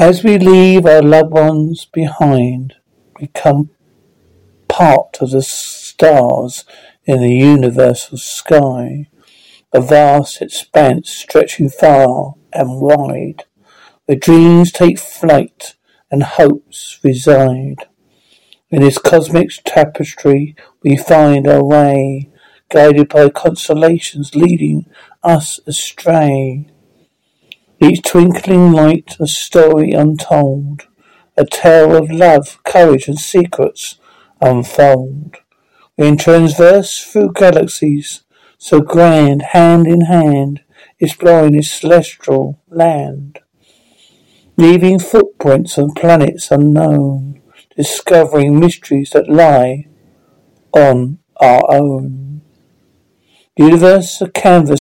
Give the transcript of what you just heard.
As we leave our loved ones behind, we become part of the stars in the universal sky, a vast expanse stretching far and wide, where dreams take flight and hopes reside. In this cosmic tapestry we find our way, guided by constellations leading us astray. Each twinkling light a story untold, a tale of love, courage and secrets unfold. We transverse through galaxies so grand, hand in hand, exploring this celestial land, leaving footprints on planets unknown, discovering mysteries that lie on our own. The universe a canvas